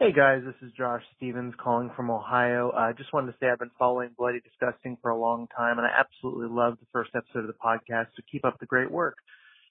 Hey guys, this is Josh Stevens calling from Ohio. I uh, just wanted to say I've been following Bloody Disgusting for a long time and I absolutely loved the first episode of the podcast, so keep up the great work.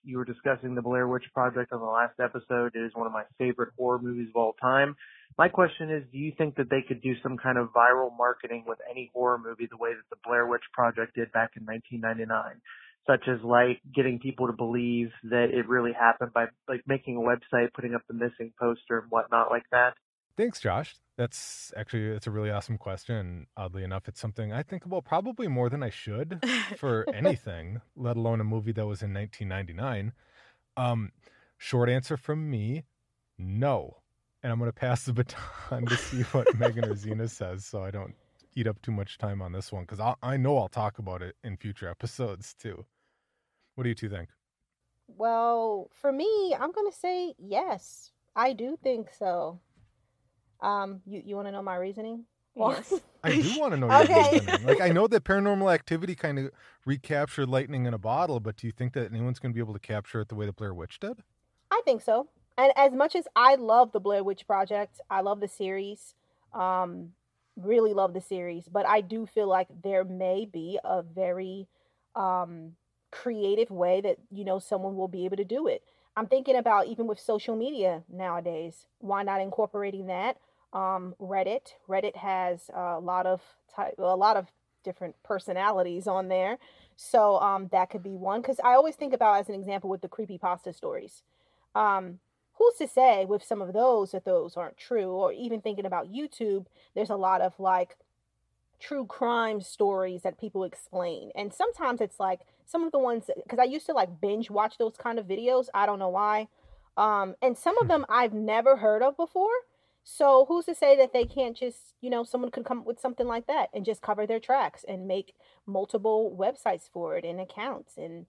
You were discussing the Blair Witch Project on the last episode. It is one of my favorite horror movies of all time. My question is, do you think that they could do some kind of viral marketing with any horror movie the way that the Blair Witch Project did back in 1999? Such as like getting people to believe that it really happened by like making a website, putting up the missing poster and whatnot like that. Thanks, Josh. That's actually it's a really awesome question. Oddly enough, it's something I think about probably more than I should for anything, let alone a movie that was in 1999. Um, short answer from me, no. And I'm going to pass the baton to see what Meagan or Zena says, so I don't eat up too much time on this one because I know I'll talk about it in future episodes too. What do you two think? Well, for me, I'm going to say yes. I do think so. Um, you you want to know my reasoning? Yes. I do want to know your okay. reasoning. Like I know that paranormal activity kind of recaptured lightning in a bottle, but do you think that anyone's going to be able to capture it the way the Blair Witch did? I think so. And as much as I love the Blair Witch Project, I love the series. Um, really love the series, but I do feel like there may be a very um creative way that you know someone will be able to do it. I'm thinking about even with social media nowadays, why not incorporating that? Um, Reddit. Reddit has a lot of type, a lot of different personalities on there. So um, that could be one. Because I always think about as an example with the creepy pasta stories. Um, who's to say with some of those that those aren't true? Or even thinking about YouTube, there's a lot of like true crime stories that people explain. And sometimes it's like some of the ones because I used to like binge watch those kind of videos. I don't know why. Um, and some of hmm. them I've never heard of before. So who's to say that they can't just, you know, someone could come up with something like that and just cover their tracks and make multiple websites for it and accounts and,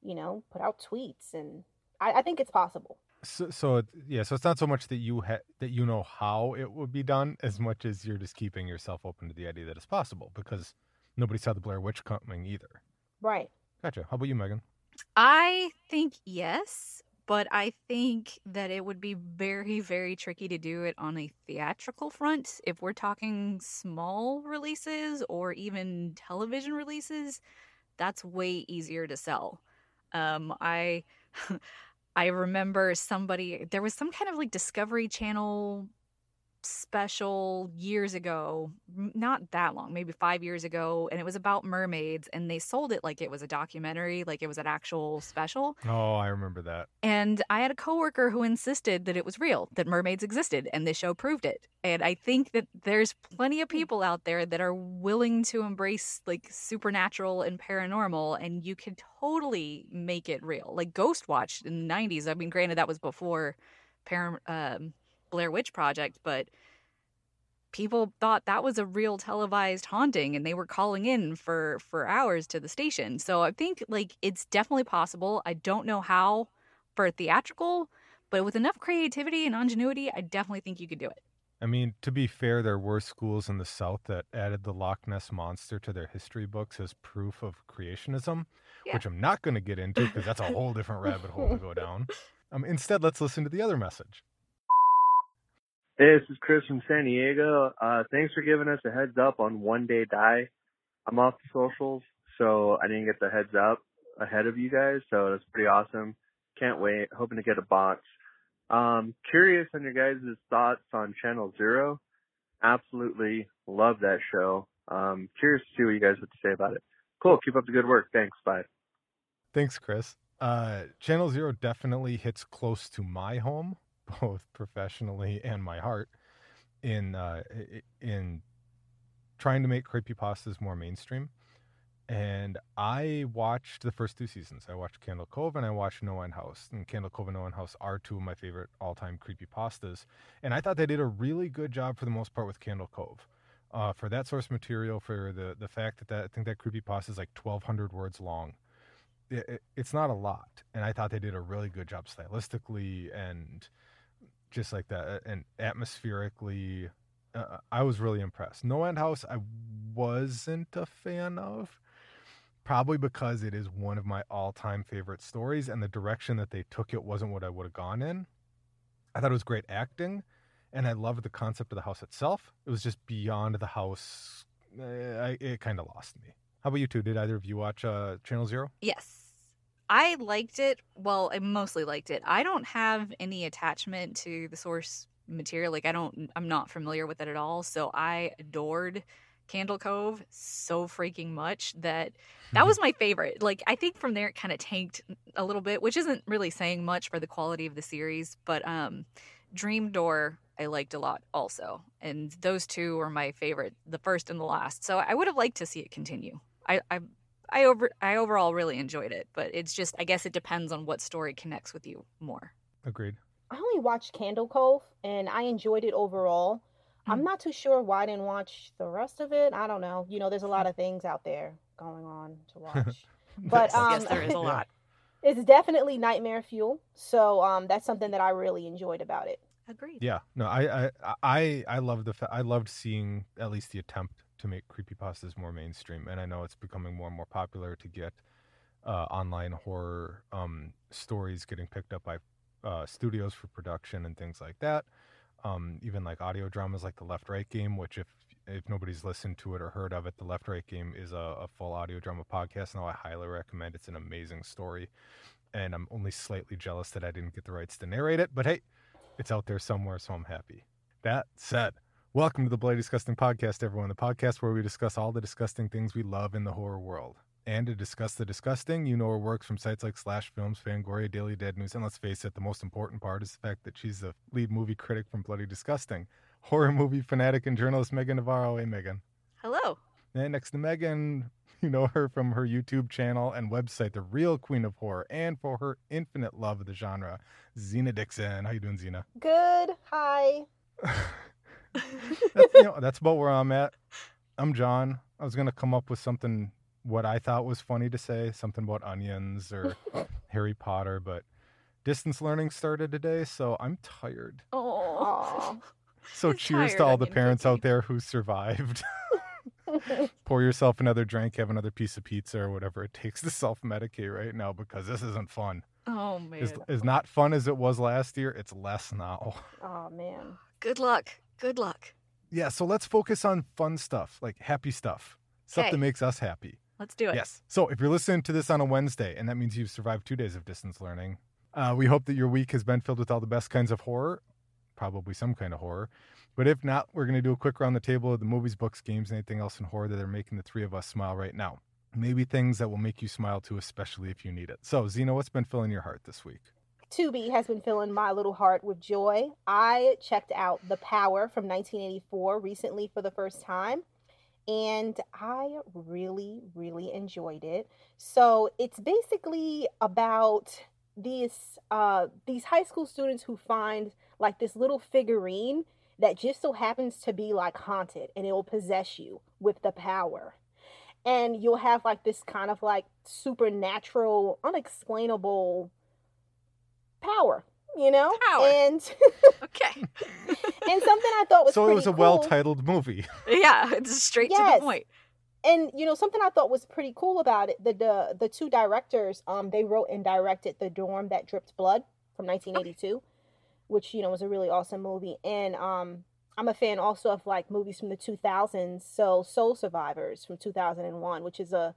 you know, put out tweets and I, I think it's possible. So, so yeah, so it's not so much that you ha- that you know how it would be done as much as you're just keeping yourself open to the idea that it's possible because nobody saw the Blair Witch coming either. Right. Gotcha. How about you, Meagan? I think yes but I think that it would be very, very tricky to do it on a theatrical front. If we're talking small releases or even television releases, that's way easier to sell. Um, I I remember somebody there was some kind of like Discovery Channel special years ago, not that long, maybe five years ago, and it was about mermaids, and they sold it like it was a documentary, like it was an actual special. Oh, I remember that. And I had a coworker who insisted that it was real, that mermaids existed, and this show proved it. And I think that there's plenty of people out there that are willing to embrace like supernatural and paranormal, and you can totally make it real. Like Ghostwatch in the 90s. I mean, granted, that was before. Par- um, Blair Witch Project, but people thought that was a real televised haunting and they were calling in for for hours to the station. So I think like it's definitely possible. I don't know how for theatrical, but with enough creativity and ingenuity, I definitely think you could do it. I mean, to be fair, there were schools in the South that added the Loch Ness monster to their history books as proof of creationism, yeah. which I'm not going to get into because that's a whole different rabbit hole to go down. Um, instead, let's listen to the other message. Hey, this is Chris from San Diego. Uh, thanks for giving us a heads up on One Day Die. I'm off the socials, so I didn't get the heads up ahead of you guys, so that's pretty awesome. Can't wait. Hoping to get a box. Um, curious on your guys' thoughts on Channel Zero. Absolutely love that show. Um, curious to see what you guys have to say about it. Cool. Keep up the good work. Thanks. Bye. Thanks, Chris. Uh, Channel Zero definitely hits close to my home both professionally and my heart in uh, in trying to make creepypastas more mainstream. and I watched the first two seasons. I watched Candle Cove and I watched No End House. And Candle Cove and No End House are two of my favorite all-time creepy pastas. And I thought they did a really good job for the most part with Candle Cove. Uh, for that source material, for the the fact that, that I think that creepy pasta is like 1,200 words long. It, it, it's not a lot, and I thought they did a really good job stylistically and just like that, uh, and atmospherically. Uh, I was really impressed. No End House, I wasn't a fan of probably because it is one of my all-time favorite stories and the direction that they took it wasn't what I would have gone in. I thought it was great acting and I loved the concept of the house itself. It was just beyond the house. eh, I, it kind of lost me. How about you two? Did either of you watch uh, Channel Zero? Yes. I liked it. Well, I mostly liked it. I don't have any attachment to the source material. Like I don't I'm not familiar with it at all. So I adored Candle Cove so freaking much that that was my favorite. Like I think from there it kind of tanked a little bit, which isn't really saying much for the quality of the series, but um Dream Door I liked a lot also. And those two were my favorite, the first and the last. So I would have liked to see it continue. I I I over I overall really enjoyed it, but it's just I guess it depends on what story connects with you more. Agreed. I only watched Candle Cove and I enjoyed it overall. I'm Mm. not too sure why I didn't watch the rest of it. I don't know. You know, there's a lot of things out there going on to watch. But yes, um, yes, there is a lot. it's definitely nightmare fuel. So um, that's something that I really enjoyed about it. Agreed. Yeah, no, I, I, I, I loved the, fa- I loved seeing at least the attempt to make creepypastas more mainstream, and I know it's becoming more and more popular to get uh, online horror um, stories getting picked up by uh, studios for production and things like that. Um, even like audio dramas like the Left Right Game, which if if nobody's listened to it or heard of it, the Left Right Game is a, a full audio drama podcast. Now I highly recommend. It's an amazing story, and I'm only slightly jealous that I didn't get the rights to narrate it. But hey, it's out there somewhere, so I'm happy. That said, welcome to the Bloody Disgusting Podcast, everyone. The podcast where we discuss all the disgusting things we love in the horror world. And to discuss the disgusting, you know her works from sites like Slash Films, Fangoria, Daily Dead News, and let's face it, the most important part is the fact that she's the lead movie critic from Bloody Disgusting. Horror movie fanatic and journalist Meagan Navarro. Hey, Meagan. Hello. And next to Meagan, you know her from her YouTube channel and website, The Real Queen of Horror, and for her infinite love of the genre, Zena Dixon. How you doing, Zena? Good. Hi. that's, you know, that's about where I'm at. I'm Jon. I was gonna come up with something what I thought was funny to say, something about onions or Harry Potter, but distance learning started today, so I'm tired. Oh. So He's cheers to all the onion parents out there who survived. Pour yourself another drink, have another piece of pizza or whatever it takes to self medicate right now because this isn't fun. Oh man. As, as not fun as it was last year, it's less now. oh man. Good luck. Good luck. Yeah, so let's focus on fun stuff, like happy stuff, stuff Okay. that makes us happy. Let's do it. Yes. So if you're listening to this on a Wednesday, and that means you've survived two days of distance learning, uh, we hope that your week has been filled with all the best kinds of horror, probably some kind of horror. But if not, we're going to do a quick round the table of the movies, books, games, and anything else in horror that are making the three of us smile right now. Maybe things that will make you smile too, especially if you need it. So, Zena, what's been filling your heart this week? Tubi has been filling my little heart with joy. I checked out The Power from 1984 recently for the first time, and I really, really enjoyed it. So it's basically about these uh, these high school students who find like this little figurine that just so happens to be like haunted, and it will possess you with the power. And you'll have like this kind of like supernatural, unexplainable power, you know? Power. And Okay. and something I thought was so it was a cool- well-titled movie. yeah, it's straight to the point. and you know something I thought was pretty cool about it. The the the two directors, um, they wrote and directed the dorm that dripped blood from 1982, which you know was a really awesome movie. And um, I'm a fan also of like movies from the 2000s. So Soul Survivors from 2001, which is a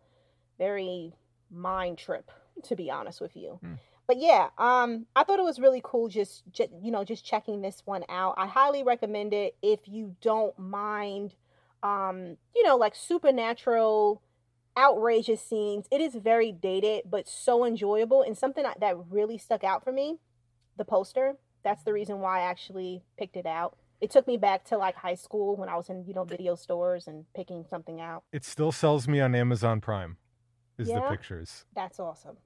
very mind trip to be honest with you. Hmm. But yeah, um, I thought it was really cool. Just, ju- you know, just checking this one out. I highly recommend it if you don't mind um, you know, like supernatural, outrageous scenes. It is very dated, but so enjoyable. And something that- that really stuck out for me, the poster. That's the reason why I actually picked it out. It took me back to like high school when I was in, you know, video stores and picking something out. It still sells me on Amazon Prime. Is the pictures. That's awesome.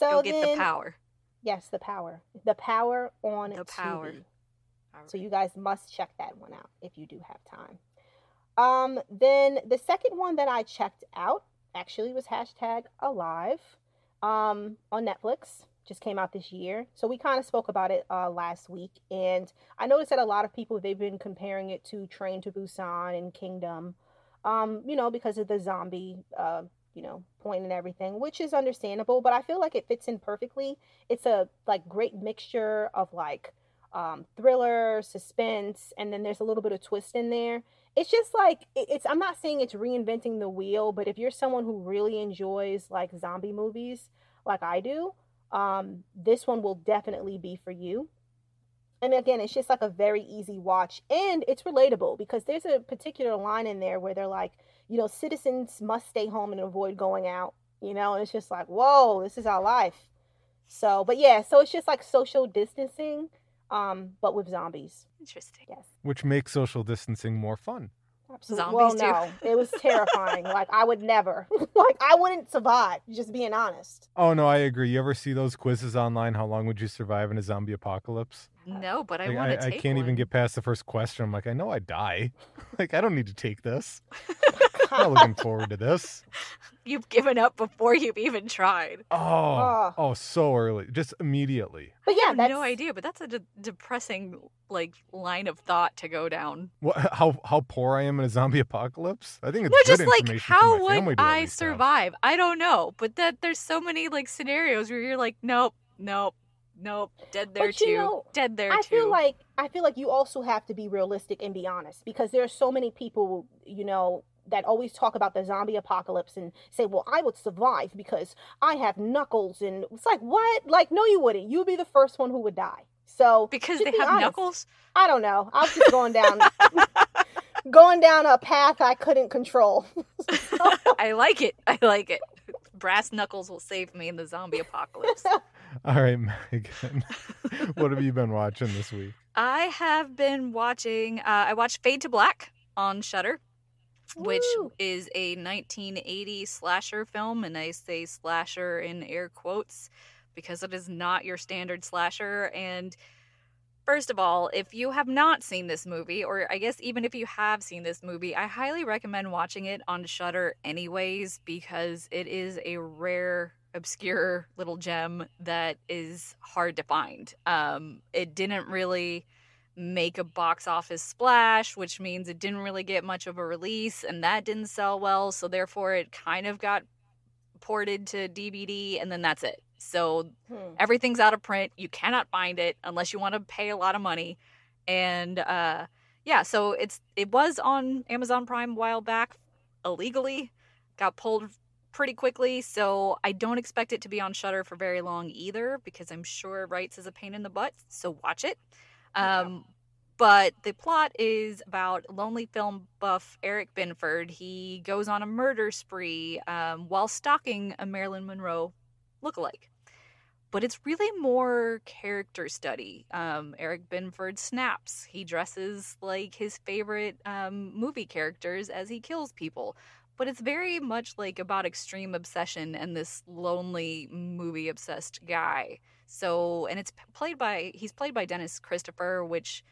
So You'll get then, the power. Yes, the power. The power on The power. TV. So you guys must check that one out if you do have time. Um, then the second one that I checked out actually was hashtag alive um, on Netflix. Just came out this year. So we kind of spoke about it uh, last week. And I noticed that a lot of people, they've been comparing it to Train to Busan and Kingdom, um, you know, because of the zombie, uh, you know, point and everything, which is understandable. But I feel like it fits in perfectly. It's a like great mixture of like um, thriller, suspense, and then there's a little bit of twist in there. It's just like it- it's. I'm not saying it's reinventing the wheel, but if you're someone who really enjoys like zombie movies, like I do, um, this one will definitely be for you. And again, it's just like a very easy watch, and it's relatable because there's a particular line in there where they're like, you know, citizens must stay home and avoid going out. You know, and it's just like, whoa, this is our life. So, but yeah, so it's just like social distancing um, but with zombies. Interesting. Yes, Which makes social distancing more fun. absolutely. well, Zombies, too. no, it was terrifying. like I would never, like I wouldn't survive. Just being honest. Oh no, I agree. You ever see those quizzes online? How long would you survive in a zombie apocalypse? No, but I Like, want to I, take can't even get past the first question. I'm like, I know I die. like I don't need to take this. I'm not looking forward to this. You've given up before you've even tried. Oh, Oh. oh, so early, just immediately. But I yeah, have that's no idea, but that's a de- depressing like line of thought to go down. What? How how poor I am in a zombie apocalypse? I think it's No, good just like information for how my would family to at I least have. survive? I don't know, but that there's so many like scenarios where you're like, nope, nope, nope, dead there But too, know, dead there I too. feel like I feel like you also have to be realistic and be honest because there are so many people, you know, that always talk about the zombie apocalypse and say, "Well, I would survive because I have knuckles." And it's like, "What? Like, no, you wouldn't. You'd be the first one who would die." So because they be have honest. knuckles. I don't know. I was just going down, going down a path I couldn't control. I like it. I like it. Brass knuckles will save me in the zombie apocalypse. All right, Meagan. what have you been watching this week? I have been watching. Uh, I watched Fade to Black on Shudder, which is a 1980 slasher film, and I say slasher in air quotes because it is not your standard slasher. And first of all, if you have not seen this movie, or I guess even if you have seen this movie, I highly recommend watching it on Shudder anyways because it is a rare obscure little gem that is hard to find. Um, it didn't really make a box office splash, which means it didn't really get much of a release, and that didn't sell well. So therefore, it kind of got ported to DVD, and then that's it. So Hmm. everything's out of print. You cannot find it unless you want to pay a lot of money. And uh, yeah, so it's it was on Amazon Prime a while back illegally, got pulled pretty quickly. So I don't expect it to be on Shudder for very long either, because I'm sure rights is a pain in the butt. So watch it. Yeah. But the plot is about lonely film buff Eric Binford. He goes on a murder spree um, while stalking a Marilyn Monroe lookalike. But it's really more character study. Um, Eric Binford snaps. He dresses like his favorite um, movie characters as he kills people. But it's very much like about extreme obsession and this lonely movie obsessed guy. So, and it's played by, he's played by Dennis Christopher, which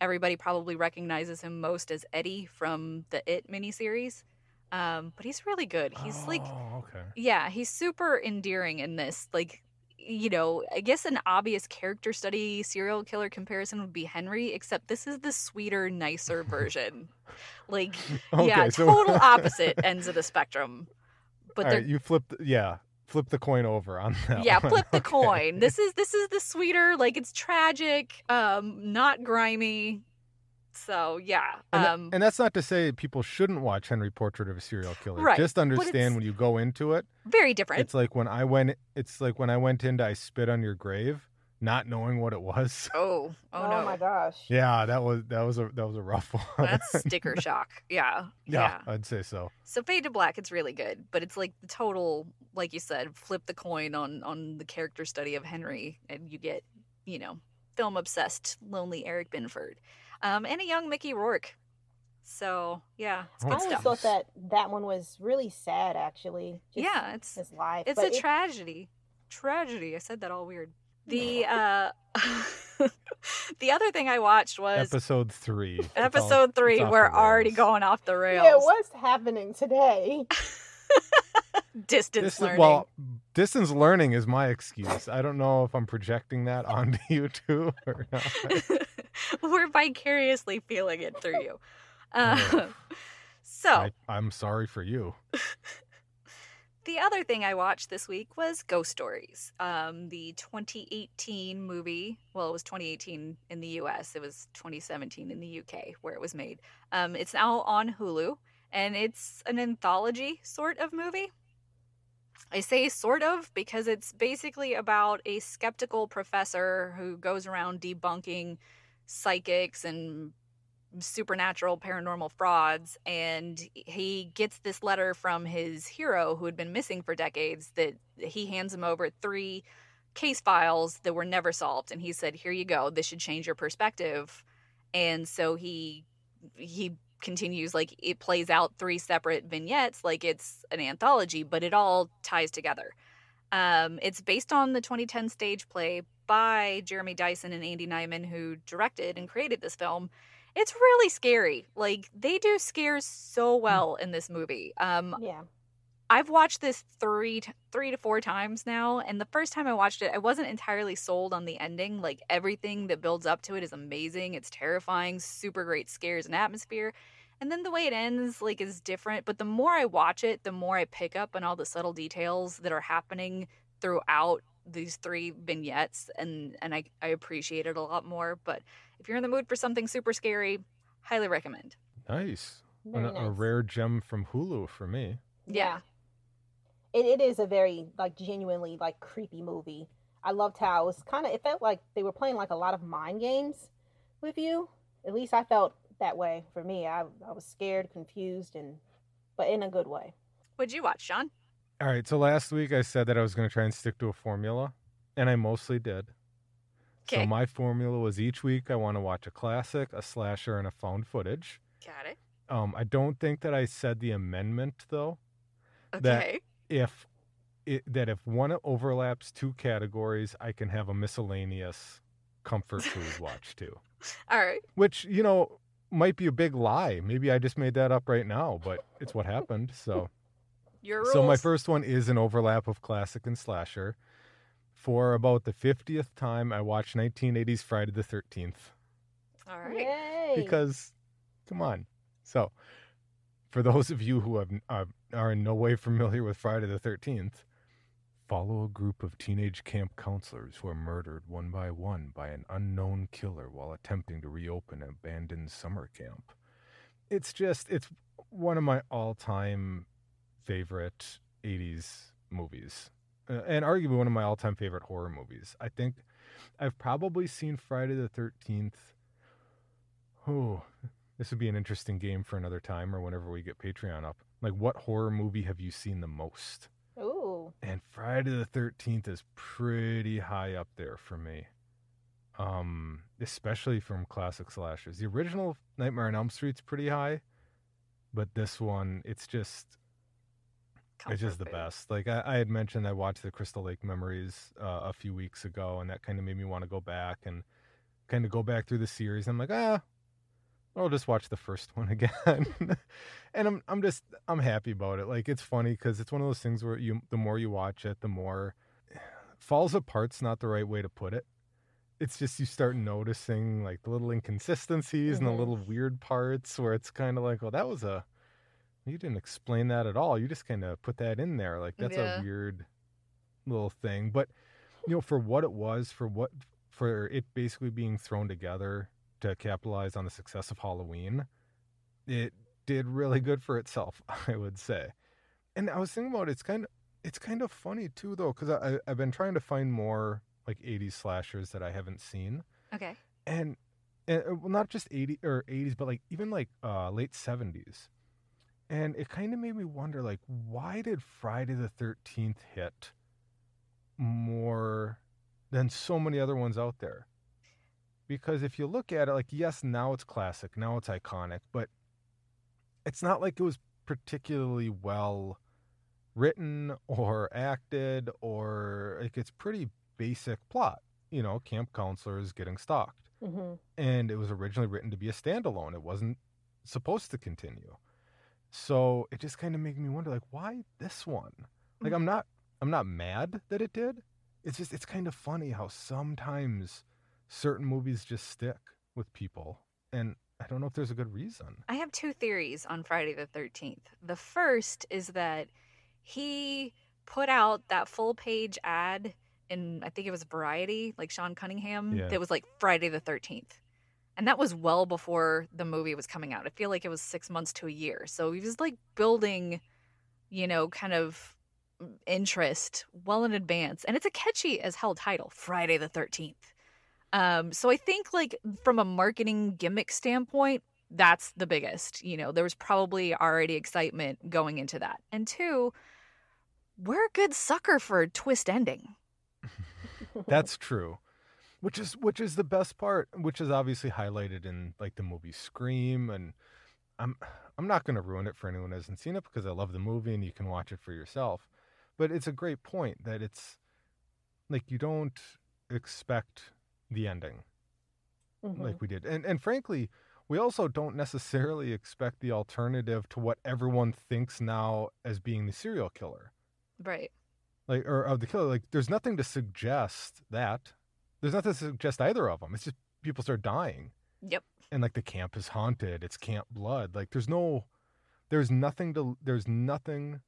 everybody probably recognizes him most as Eddie from the It miniseries. Um, but he's really good. He's like, Oh, okay. yeah, he's super endearing in this. Like, you know, I guess an obvious character study serial killer comparison would be Henry, except this is the sweeter, nicer version. Like, yeah, so- total opposite ends of the spectrum. But right, you flipped. Yeah, flip the coin over on that. yeah, one. flip the Okay. coin. This is this is the sweeter, like it's tragic, um, not grimy. So yeah, And, um, and that's not to say people shouldn't watch Henry Portrait of a Serial Killer. Right, Just understand when you go into it, very different. it's like when I went. It's like when I went into I spit on your grave, not knowing what it was. oh, oh, no, my gosh. Yeah, that was that was a that was a rough one. that's sticker shock. Yeah, yeah, I'd say so. So Fade to Black, it's really good, but it's like the total, like you said, flip the coin on on the character study of Henry, and you get, you know, film obsessed, lonely Eric Binford, um, and a young Mickey Rourke. So yeah, it's Oh, I always stuff. thought that that one was really sad, actually. Just yeah, it's his life. it's but a it- tragedy. Tragedy. I said that all weird. The uh, the other thing I watched was Episode three. It's all- episode three. We're already going off the rails. Yeah, what's happening today? Distance Dis- learning. Well, distance learning is my excuse. I don't know if I'm projecting that onto you too or not. We're vicariously feeling it through you. Uh, Ugh. so I, I'm sorry for you. The other thing I watched this week was Ghost Stories, um, the 2018 movie. Well, it was 2018 in the US, it was 2017 in the UK where it was made. Um, it's now on Hulu, and it's an anthology sort of movie. I say sort of because it's basically about a skeptical professor who goes around debunking psychics and supernatural paranormal frauds and he gets this letter from his hero who had been missing for decades that he hands him over three case files that were never solved and he said here you go this should change your perspective. And so he he continues like it plays out three separate vignettes like it's an anthology but it all ties together. Um, it's based on the 2010 stage play by jeremy dyson and andy nyman who directed and created this film it's really scary. Like they do scares so well in this movie. Um, Yeah. I've watched this three, three to four times now, and the first time I watched it, I wasn't entirely sold on the ending. Like everything that builds up to it is amazing. It's terrifying, super great scares and atmosphere. And then the way it ends, like, is different. But the more I watch it, the more I pick up on all the subtle details that are happening throughout these three vignettes, and and I I appreciate it a lot more. But if you're in the mood for something super scary, highly recommend. Nice. Very An- A nice. rare gem from Hulu for me. Yeah. It, it is a very like genuinely like creepy movie. I loved how it was kind of it felt like they were playing like a lot of mind games with you. At least I felt that way for me. I I was scared, confused and but in a good way. What'd you watch, Sean? All right. So last week I said that I was going to try and stick to a formula, and I mostly did. Okay. So my formula was each week I want to watch a classic, a slasher, and a found footage. Got it. Um, I don't think that I said the amendment though. Okay. That- If it, that if one overlaps two categories, I can have a miscellaneous comfort food watch too. All right. Which you know might be a big lie. Maybe I just made that up right now, but it's what happened. So. Your rules. So my first one is an overlap of classic and slasher. For about the 50th time, I watched 1980s Friday the 13th All right. Yay. because, come on. So, for those of you who have uh, are in no way familiar with Friday the 13th, follow a group of teenage camp counselors who are murdered one by one by an unknown killer while attempting to reopen an abandoned summer camp. It's just it's one of my all-time favorite 80s movies. Uh, and arguably one of my all-time favorite horror movies. I think I've probably seen Friday the 13th Oh, this would be an interesting game for another time or whenever we get Patreon up. Like, what horror movie have you seen the most? Ooh. And Friday the 13th is pretty high up there for me. Um, especially from classic slashers. The original Nightmare on Elm Street's pretty high, but this one, it's just it's just the food. best. Like I, I had mentioned, I watched the Crystal Lake Memories uh, a few weeks ago, and that kind of made me want to go back and kind of go back through the series. I'm like, ah, I'll just watch the first one again, and I'm I'm just I'm happy about it. Like it's funny because it's one of those things where you the more you watch it, the more falls apart's not the right way to put it. It's just you start noticing like the little inconsistencies and Mhm. the little weird parts where it's kind of like, well, that was a you didn't explain that at all. You just kind of put that in there. Like that's Yeah. a weird little thing. But you know, for what it was, for what for it basically being thrown together to capitalize on the success of Halloween, it did really good for itself, I would say. And I was thinking about it, it's kind of it's kind of funny too though, because I I've been trying to find more like 80s slashers that I haven't seen Okay. and, and uh, well, not just 80 or 80s but like even like uh late 70s and it kind of made me wonder like why did friday the 13th hit more than so many other ones out there because if you look at it, like, yes, now it's classic, now it's iconic, but it's not like it was particularly well written or acted or like it's pretty basic plot. You know, camp counselors getting stalked. hmm And it was originally written to be a standalone. It wasn't supposed to continue. So it just kind of made me wonder like why this one? Like I'm mm. not I'm not mad that it did. It's just it's kind of funny how sometimes certain movies just stick with people and I don't know if there's a good reason. I have two theories on Friday the 13th. The first is that he put out that full page ad in, I think it was Variety, like Sean Cunningham, Yeah. that was like Friday the 13th. And that was well before the movie was coming out. I feel like it was six months to a year. So he was like building, you know, kind of interest well in advance. And it's a catchy as hell title, Friday the 13th. Um, so I think like from a marketing gimmick standpoint, that's the biggest. You know, there was probably already excitement going into that. And two, we're a good sucker for twist ending. That's true. Which is which is the best part, which is obviously highlighted in like the movie Scream and I'm I'm not going to ruin it for anyone who hasn't seen it because I love the movie and you can watch it for yourself. But it's a great point that it's like you don't expect the ending hmm like we did. And and frankly, we also don't necessarily expect the alternative to what everyone thinks now as being the serial killer Right. like or of the killer like there's nothing to suggest that there's nothing to suggest either of them it's just people start dying Yep. and like the camp is haunted it's camp blood like there's no there's nothing to there's nothing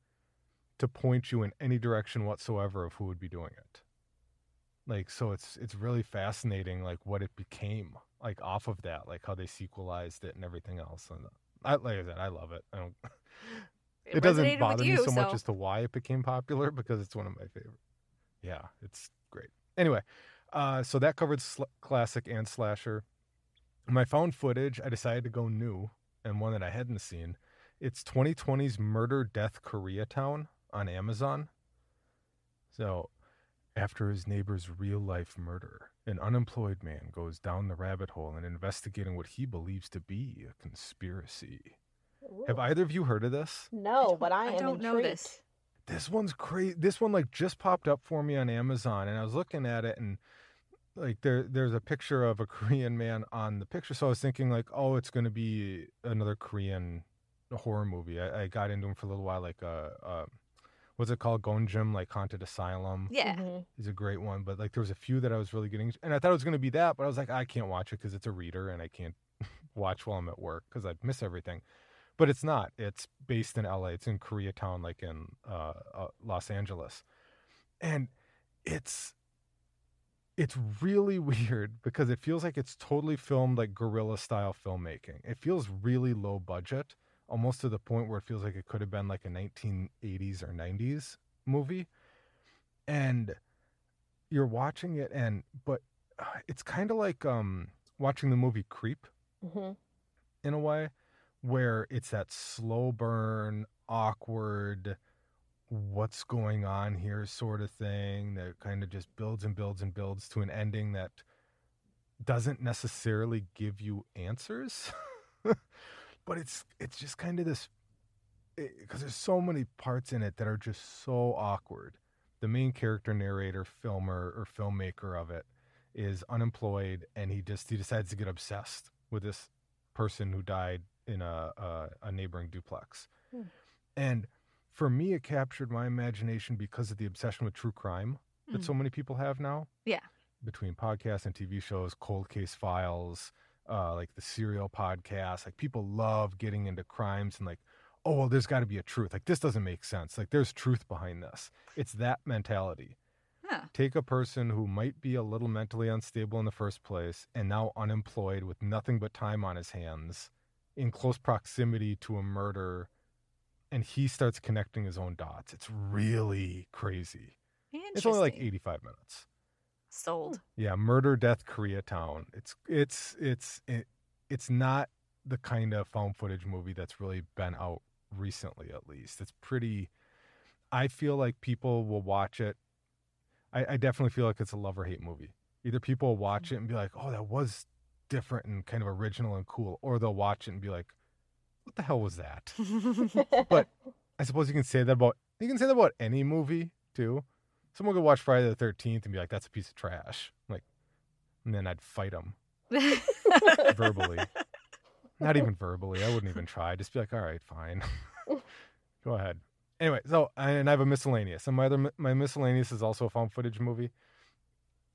to point you in any direction whatsoever of who would be doing it like so it's it's really fascinating like what it became like off of that like how they sequelized it and everything else and I, like I said, I love it. I don't, it, doesn't bother you, me so, much as to why it became popular because it's one of my favorite. Yeah, it's great. Anyway, uh, so that covered sl- classic and slasher. My found footage, I decided to go new and one that I hadn't seen. It's 2020's Murder Death Koreatown on Amazon. So, after his neighbor's real life murder, an unemployed man goes down the rabbit hole in investigating what he believes to be a conspiracy. Have either of you heard of this? No, but I am I don't know this. this one's crazy. This one like just popped up for me on Amazon, and I was looking at it, and like there there's a picture of a Korean man on the picture. So I was thinking like, oh, it's going to be another Korean horror movie. I, I got into him for a little while, like uh, uh what's it called, Gonjiam, like Haunted Asylum. Yeah. Mhm. is a great one, but like there was a few that I was really getting, and I thought it was going to be that, but I was like, I can't watch it because it's a reader, and I can't watch while I'm at work because I'd miss everything. But it's not. It's based in LA. It's in Koreatown, like in uh, uh, Los Angeles, and it's it's really weird because it feels like it's totally filmed like guerrilla style filmmaking. It feels really low budget, almost to the point where it feels like it could have been like a 1980s or 90s movie and you're watching it and but uh, it's kind of like um watching the movie creep Mhm. in a way where it's that slow burn awkward what's going on here sort of thing that kind of just builds and builds and builds to an ending that doesn't necessarily give you answers but it's it's just kind of this because there's so many parts in it that are just so awkward the main character narrator filmer or filmmaker of it is unemployed and he just he decides to get obsessed with this person who died in a a, a neighboring duplex Hmm. and for me it captured my imagination because of the obsession with true crime that Mm. so many people have now Yeah. between podcasts and tv shows cold case files uh like the serial podcast like people love getting into crimes and like oh well there's got to be a truth like this doesn't make sense like there's truth behind this it's that mentality Huh. take a person who might be a little mentally unstable in the first place and now unemployed with nothing but time on his hands in close proximity to a murder and he starts connecting his own dots it's really crazy it's only like 85 minutes Sold. yeah, Murder Death Koreatown. It's it's it's it, it's not the kind of found footage movie that's really been out recently at least. It's pretty I feel like people will watch it. I, I definitely feel like it's a love or hate movie. Either people will watch mm-hmm. it and be like, "Oh, that was different and kind of original and cool," or they'll watch it and be like, "What the hell was that?" but I suppose you can say that about you can say that about any movie too. Someone could watch Friday the Thirteenth and be like, "That's a piece of trash," like, and then I'd fight them verbally. Not even verbally. I wouldn't even try. Just be like, "All right, fine, go ahead." Anyway, so and I have a miscellaneous, and my other my miscellaneous is also a found footage movie,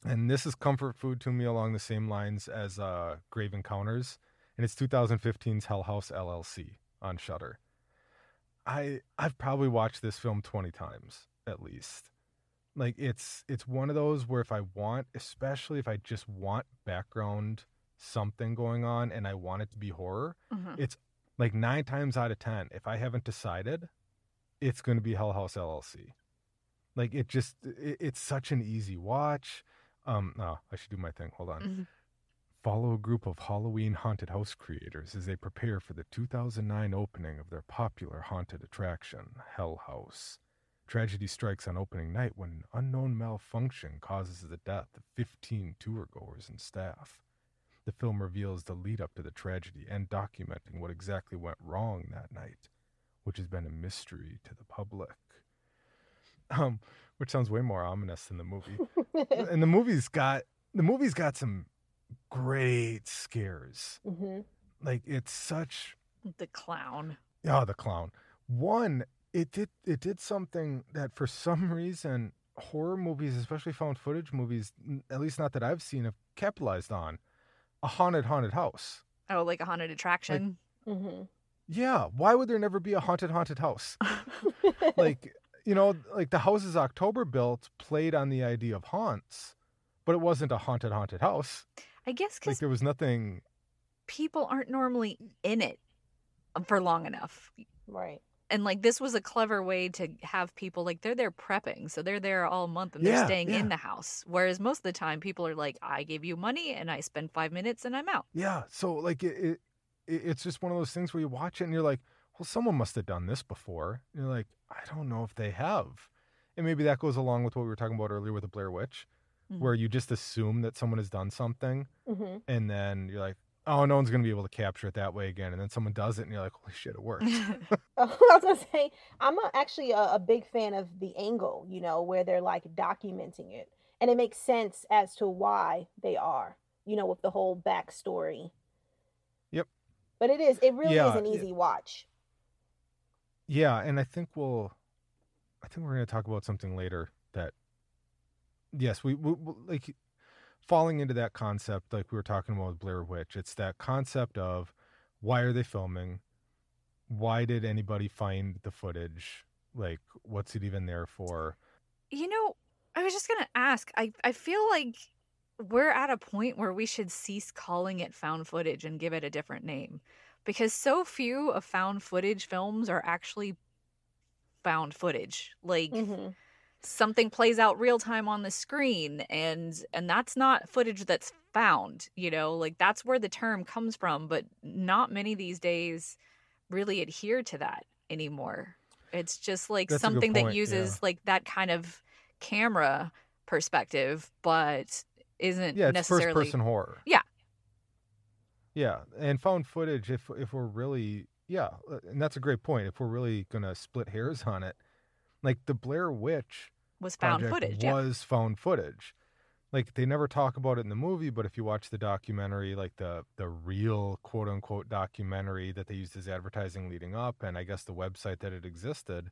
and this is comfort food to me along the same lines as uh, Grave Encounters, and it's 2015's Hell House LLC on Shudder. I I've probably watched this film 20 times at least. Like it's it's one of those where if I want, especially if I just want background something going on and I want it to be horror, Mhm. it's like 9 times out of 10 if I haven't decided, it's going to be Hell House LLC. Like it just it, it's such an easy watch. Um oh, I should do my thing. Hold on. Mhm. Follow a group of Halloween haunted house creators as they prepare for the 2009 opening of their popular haunted attraction, Hell House. Tragedy strikes on opening night when an unknown malfunction causes the death of 15 tour goers and staff. The film reveals the lead up to the tragedy and documenting what exactly went wrong that night, which has been a mystery to the public. Um, which sounds way more ominous than the movie and the movie's got the movie's got some great scares. hmm Like it's such the clown. oh the clown. One, it did it did something that for some reason horror movies, especially found footage movies, at least not that I've seen, have capitalized on. A haunted haunted house. Oh, like a haunted attraction. hmm Yeah, why would there never be a haunted haunted house? like you know, like the houses October built played on the idea of haunts, but it wasn't a haunted haunted house. I guess Like because there was nothing people aren't normally in it um, for long enough. right. And like this was a clever way to have people like they're there prepping, so they're there all month and they're Yeah, staying yeah. in the house. Whereas most of the time, people are like, "I gave you money and I spend five minutes and I'm out." Yeah, so like it, it, it it's just one of those things where you watch it and you're like, well, someone must have done this before. And you're like, I don't know if they have, and maybe that goes along with what we were talking about earlier with the Blair Witch, Mhm. where you just assume that someone has done something, hmm and then you're like, oh, no one's gonna be able to capture it that way again, and then someone does it, and you're like, holy shit, it worked. I was gonna say I'm a, actually a, a big fan of the angle, you know, where they're like documenting it, and it makes sense as to why they are, you know, with the whole backstory. Yep. But it is, it really Yeah, is an it- easy watch. Yeah, and I think we'll, I think we're going to talk about something later that, yes, we, we we- like falling into that concept, like we were talking about with Blair Witch. It's that concept of why are they filming? Why did anybody find the footage? Like, what's it even there for? You know, I was just gonna ask. I I feel like we're at a point where we should cease calling it found footage and give it a different name, because so few of found footage films are actually found footage. Like hmm something plays out real time on the screen, and and that's not footage that's found. You know, like that's where the term comes from. But not many these days really adhere to that anymore. It's just like That's something that point, yeah. uses like that kind of camera perspective, but isn't Yeah, it's necessarily. first person horror. Yeah. Yeah, and found footage. If if we're really yeah, uh, and that's a great point. If we're really gonna split hairs on it, like the Blair Witch was found project footage. Yeah. was found footage. Like they never talk about it in the movie, but if you watch the documentary, like the the real quote unquote documentary that they used as advertising leading up, and I guess the website that it existed,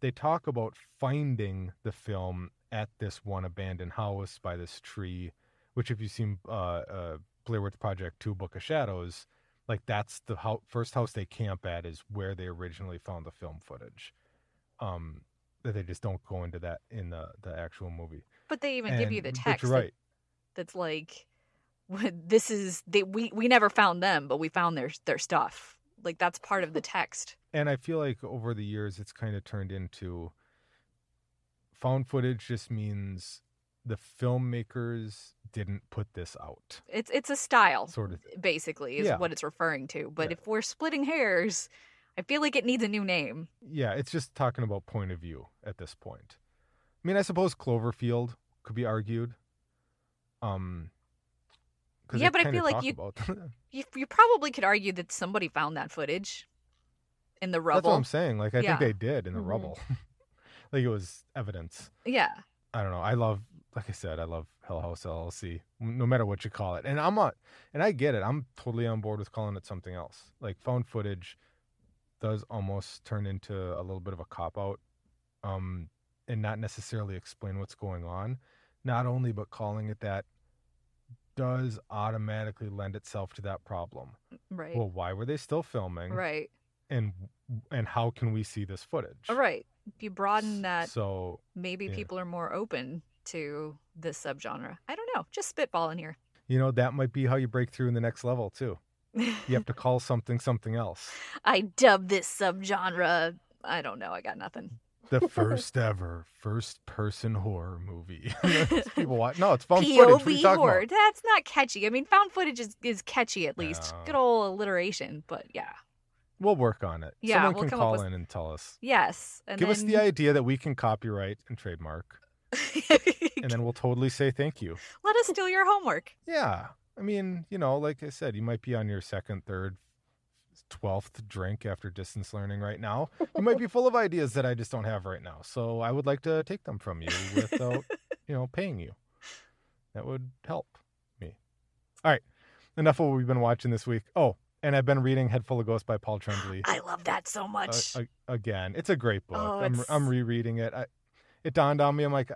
they talk about finding the film at this one abandoned house by this tree, which if you've seen uh, uh, Blair Witch Project Two: Book of Shadows, like that's the ho- first house they camp at is where they originally found the film footage. Um, that they just don't go into that in the the actual movie. But they even give you the And- text that- right. that's like, "This is they we we never found them, but we found their their stuff." Like that's part of the text. And I feel like over the years, it's kind of turned into found footage. Just means the filmmakers didn't put this out, It's it's a style, sort of. basically, is Yeah. what it's referring to. But Yeah. if we're splitting hairs, I feel like it needs a new name. Yeah, it's just talking about point of view at this point. I mean, I suppose Cloverfield could be argued. Um, Yeah, but I feel like you- You, you probably could argue that somebody found that footage in the That's what rubble. I'm saying. Like I Yeah. think they did in the Mhm. rubble. like it was evidence. Yeah. I don't know. I love, like I said, I love Hell House LLC, no matter what you call it. And I'm not, and I get it. I'm totally on board with calling it something else. Like found footage does almost turn into a little bit of a cop out, um, and not necessarily explain what's going on. Not only, but calling it that does automatically lend itself to that problem. Right. Well, why were they still filming? right. And and how can we see this footage? Right. If you broaden that, So maybe yeah. people are more open to this subgenre. I don't know. Just spitballing here. you know that might be how you break through in the next level too. You have to call something something else. I dub this subgenre. I don't know. I got nothing. The first ever first person horror movie. People watch. No, it's found footage. What are you POV talking horror. about? That's not catchy. I mean, found footage is, is catchy at least. No. Good old alliteration, but yeah. We'll work on it. Yeah, Someone we'll can call with- in and tell us. Yes. And Give us the idea that we can copyright and trademark, and then we'll totally say thank you. Let us steal your homework. Yeah. I mean, you know, like I said, you might be on your second, third, twelfth drink after distance learning right now. You might be full of ideas that I just don't have right now. So I would like to take them from you without, you know, paying you. That would help me. All right. Enough of what we've been watching this week. Oh, and I've been reading Head Full of Ghosts by Paul Tremblay. I love that so Uh, much. a- again, it's a great book. Oh, I'm I'm rereading it. I, it dawned on me. I'm like,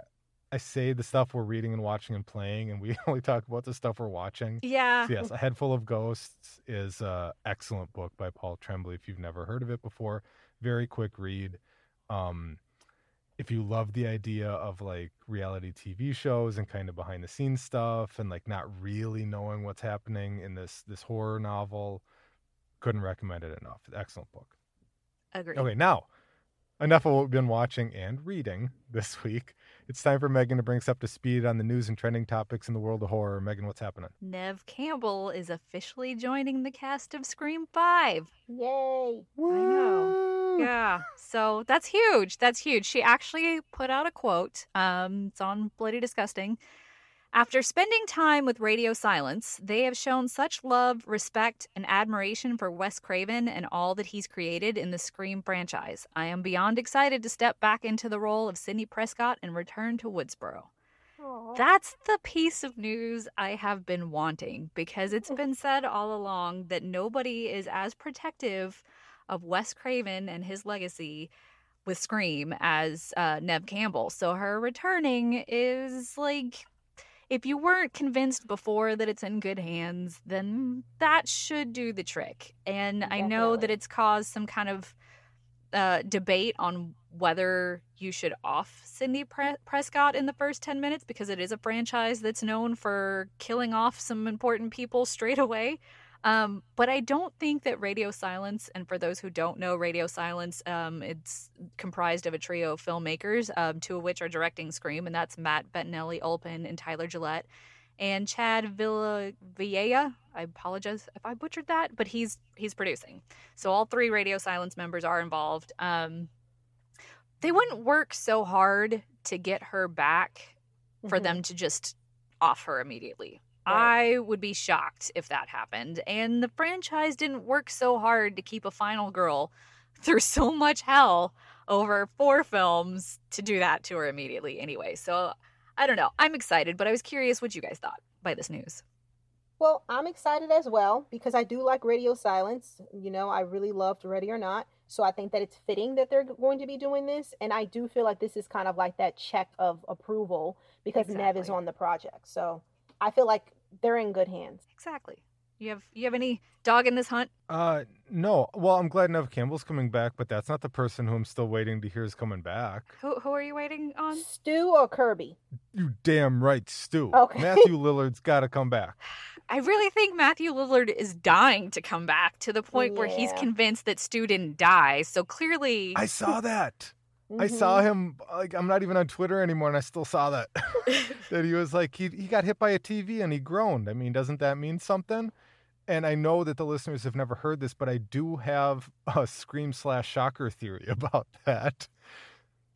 I say the stuff we're reading and watching and playing, and we only talk about the stuff we're watching. yeah. So yes, A Head Full of Ghosts is an excellent book by Paul Tremblay. If you've never heard of it before, very quick read. Um, if you love the idea of like reality TV shows and kind of behind the scenes stuff and like not really knowing what's happening in this this horror novel, couldn't recommend it enough. Excellent book. Agree. Okay, now enough of what we've been watching and reading this week. It's time for Meagan to bring us up to speed on the news and trending topics in the world of horror. Meagan, what's happening? Neve Campbell is officially joining the cast of Scream 5. Yay! I know. Yeah. So that's huge. That's huge. She actually put out a quote. Um, it's on Bloody Disgusting. After spending time with Radio Silence, they have shown such love, respect, and admiration for Wes Craven and all that he's created in the Scream franchise. I am beyond excited to step back into the role of Sidney Prescott and return to Woodsboro. Aw. That's the piece of news I have been wanting because it's been said all along that nobody is as protective of Wes Craven and his legacy with Scream as uh, Neve Campbell. So her returning is like, if you weren't convinced before that it's in good hands, then that should do the trick. And I know that it's caused some kind of uh, debate on whether you should off Sidney Pre- Prescott in the first 10 minutes because it is a franchise that's known for killing off some important people straight away. Um, but I don't think that Radio Silence, and for those who don't know, Radio Silence, um, it's comprised of a trio of filmmakers, um, two of which are directing Scream, and that's Matt Bettinelli Olpin and Tyler Gillett. And Chad Villavilla, I apologize if I butchered that, but he's he's producing. So all three Radio Silence members are involved. Um, they wouldn't work so hard to get her back for Mhm. them to just off her immediately. Right. I would be shocked if that happened. And the franchise didn't work so hard to keep a final girl through so much hell over four films to do that to her immediately anyway. So I don't know. I'm excited, but I was curious what you guys thought by this news. Well, I'm excited as well because I do like Radio Silence. You know, I really loved Ready or Not. So I think that it's fitting that they're going to be doing this. And I do feel like this is kind of like that check of approval because Neve is on the project. So I feel like they're in good hands. Exactly. You have you have any dog in this hunt? Uh, no. Well, I'm glad Neve Campbell's coming back, but that's not the person who I'm still waiting to hear is coming back. Who who are you waiting on? Stu or Kirby? You damn right, Stu. Okay. Matthew Lillard's got to come back. I really think Matthew Lillard is dying to come back to the point where he's convinced that Stu didn't die. So clearly, I saw that. I Mhm. saw him. Like, I'm not even on Twitter anymore, and I still saw that. that he was like, he, he got hit by a TV and he groaned. I mean, doesn't that mean something? And I know that the listeners have never heard this, but I do have a scream slash shocker theory about that.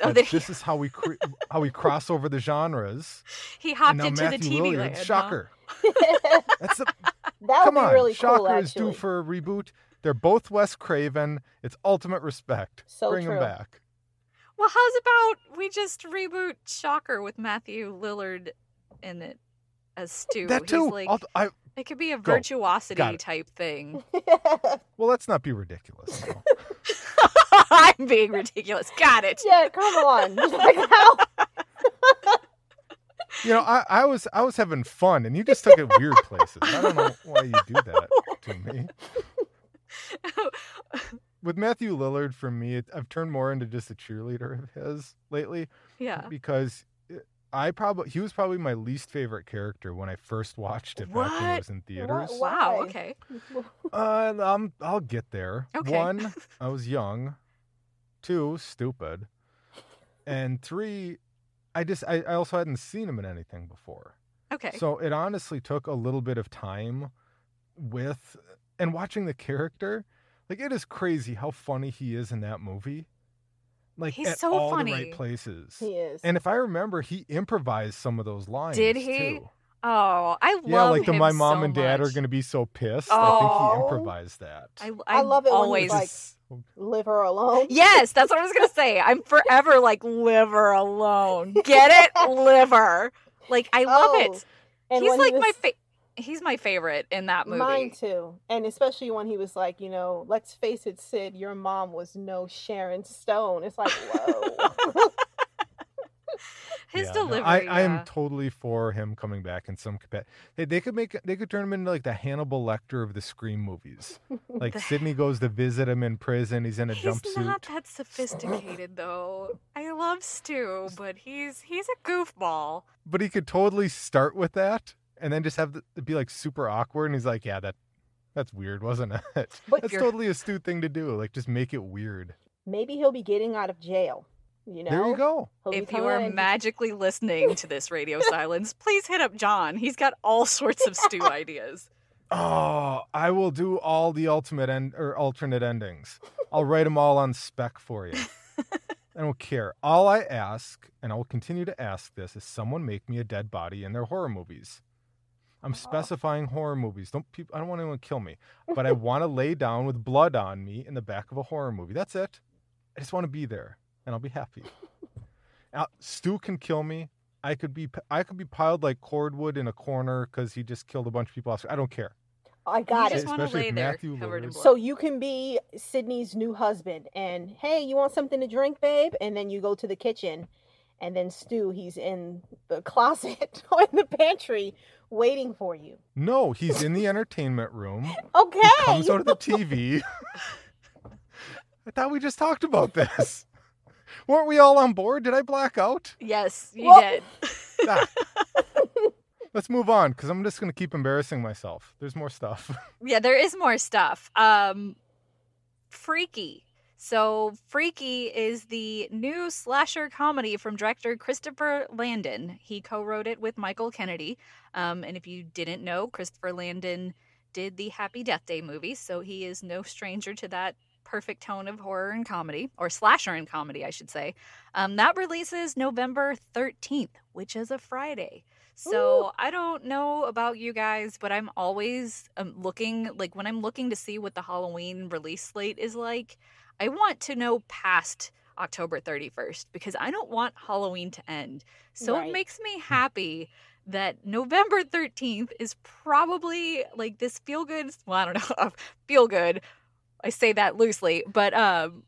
Oh, that that he- this is how we cre- how we cross over the genres. He hopped into Matthew the TV Lillard, land. huh? shocker. That's a, that would come be on. really shocker cool, is due for a reboot. They're both Wes Craven. It's ultimate respect. So Bring true. them back. Well, how's about we just reboot Shocker with Matthew Lillard in it as Stu? That too. Like, I'll- I, it could be a Go. virtuosity type thing. well, let's not be ridiculous. now. I'm being ridiculous. Got it. yeah, come on. Like, how? you know, I, I was I was having fun, and you just took it weird places. I don't know why you do that to me. With Matthew Lillard, for me, it, I've turned more into just a cheerleader of his lately yeah. because I probably he was probably my least favorite character when I first watched it back when it What? was in theaters. What? Wow. Okay. Uh, um, I'll get there. Okay. One, I was young. Two, stupid. And three, I just I, I also hadn't seen him in anything before. Okay. So it honestly took a little bit of time with and watching the character. Like it is crazy how funny he is in that movie. Like He's at so all the funny. right places. he is. And if I remember, he improvised some of those lines. Did he? Too. oh, I love Yeah, like the my mom so and dad are going to be so pissed. I think Oh. he improvised that. I, I love it when always. he's like- Leave her alone. Yes, that's what I was gonna say. I'm forever like liver alone. Get it, liver. Like I love Oh, it. And He's when he like my was- fa- he's my favorite in that movie. Mine too. And especially when he was like, you know, let's face it, Sid, your mom was no Sharon Stone. It's like, whoa. His Yeah, no, delivery. I, I am totally for him coming back in some capacity. They, they could make they could turn him into like the Hannibal Lecter of the Scream movies. Like The- Sidney goes to visit him in prison. He's in a He's jumpsuit. not that sophisticated though. I love Stu, but he's he's a goofball. But he could totally start with that and then just have the, it be like super awkward. And he's like, yeah, that that's weird, wasn't it? But that's you're- totally a stupid thing to do. Like just make it weird. Maybe he'll be getting out of jail. You know? There you go. He'll If you are out and- magically listening to this radio silence, please hit up Jon. He's got all sorts of Stu ideas. Oh, I will do all the ultimate end or alternate endings. I'll write them all on spec for you. I don't care. All I ask, and I will continue to ask this, is someone make me a dead body in their horror movies. I'm specifying horror movies. Don't people? I don't want anyone to kill me, but I want to lay down with blood on me in the back of a horror movie. That's it. I just want to be there, and I'll be happy. Now, Stu can kill me. I could be I could be piled like cordwood in a corner because he just killed a bunch of people. I don't care. I got you it. just want to Especially lay there Matthew covered in blood. So you can be Sidney's new husband, and hey, you want something to drink, babe? And then you go to the kitchen, and then Stu, he's in the closet or in the pantry waiting for you. No, he's in the entertainment room. Okay. He comes out of the TV. I thought we just talked about this. Weren't we all on board? Did I black out? yes, you Well- did. Ah. Let's move on because I'm just going to keep embarrassing myself. There's more stuff. yeah, there is more stuff. Um, Freaky. So, Freaky is the new slasher comedy from director Christopher Landon. He co wrote it with Michael Kennedy. Um, and if you didn't know, Christopher Landon did the Happy Death Day movie, so he is no stranger to that perfect tone of horror and comedy, or slasher and comedy, I should say. Um, that releases November 13th, which is a Friday. So I don't know about you guys, but I'm always um, looking, like when I'm looking to see what the Halloween release slate is like, I want to know past October 31st because I don't want Halloween to end. So Right. it makes me happy that November 13th is probably like this feel good, well, I don't know, feel good. I say that loosely, but um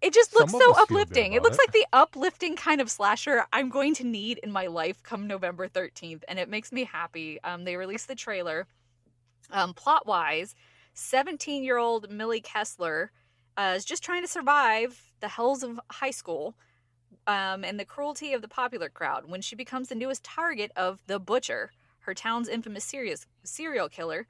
it just looks so us feel good uplifting. It looks it. like the uplifting kind of slasher I'm going to need in my life come November 13th, and it makes me happy. Um, they released the trailer. Um, plot wise, 17 year old Millie Kessler uh, is just trying to survive the hells of high school um, and the cruelty of the popular crowd when she becomes the newest target of the Butcher, her town's infamous serious, serial killer.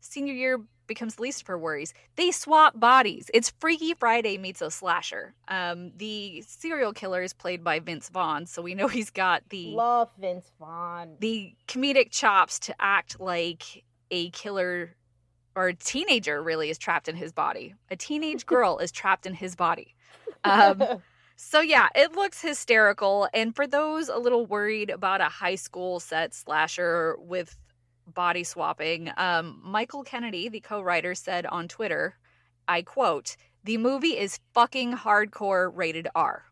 Senior year becomes the least of her worries. They swap bodies. It's Freaky Friday meets a slasher. Um, the serial killer is played by Vince Vaughn, so we know he's got the Love Vince Vaughn. the comedic chops to act like a killer or a teenager really is trapped in his body. A teenage girl is trapped in his body. Um, So yeah, it looks hysterical. And for those a little worried about a high school set slasher with body swapping, um, Michael Kennedy, the co-writer, said on Twitter, I quote, the movie is fucking hardcore rated R.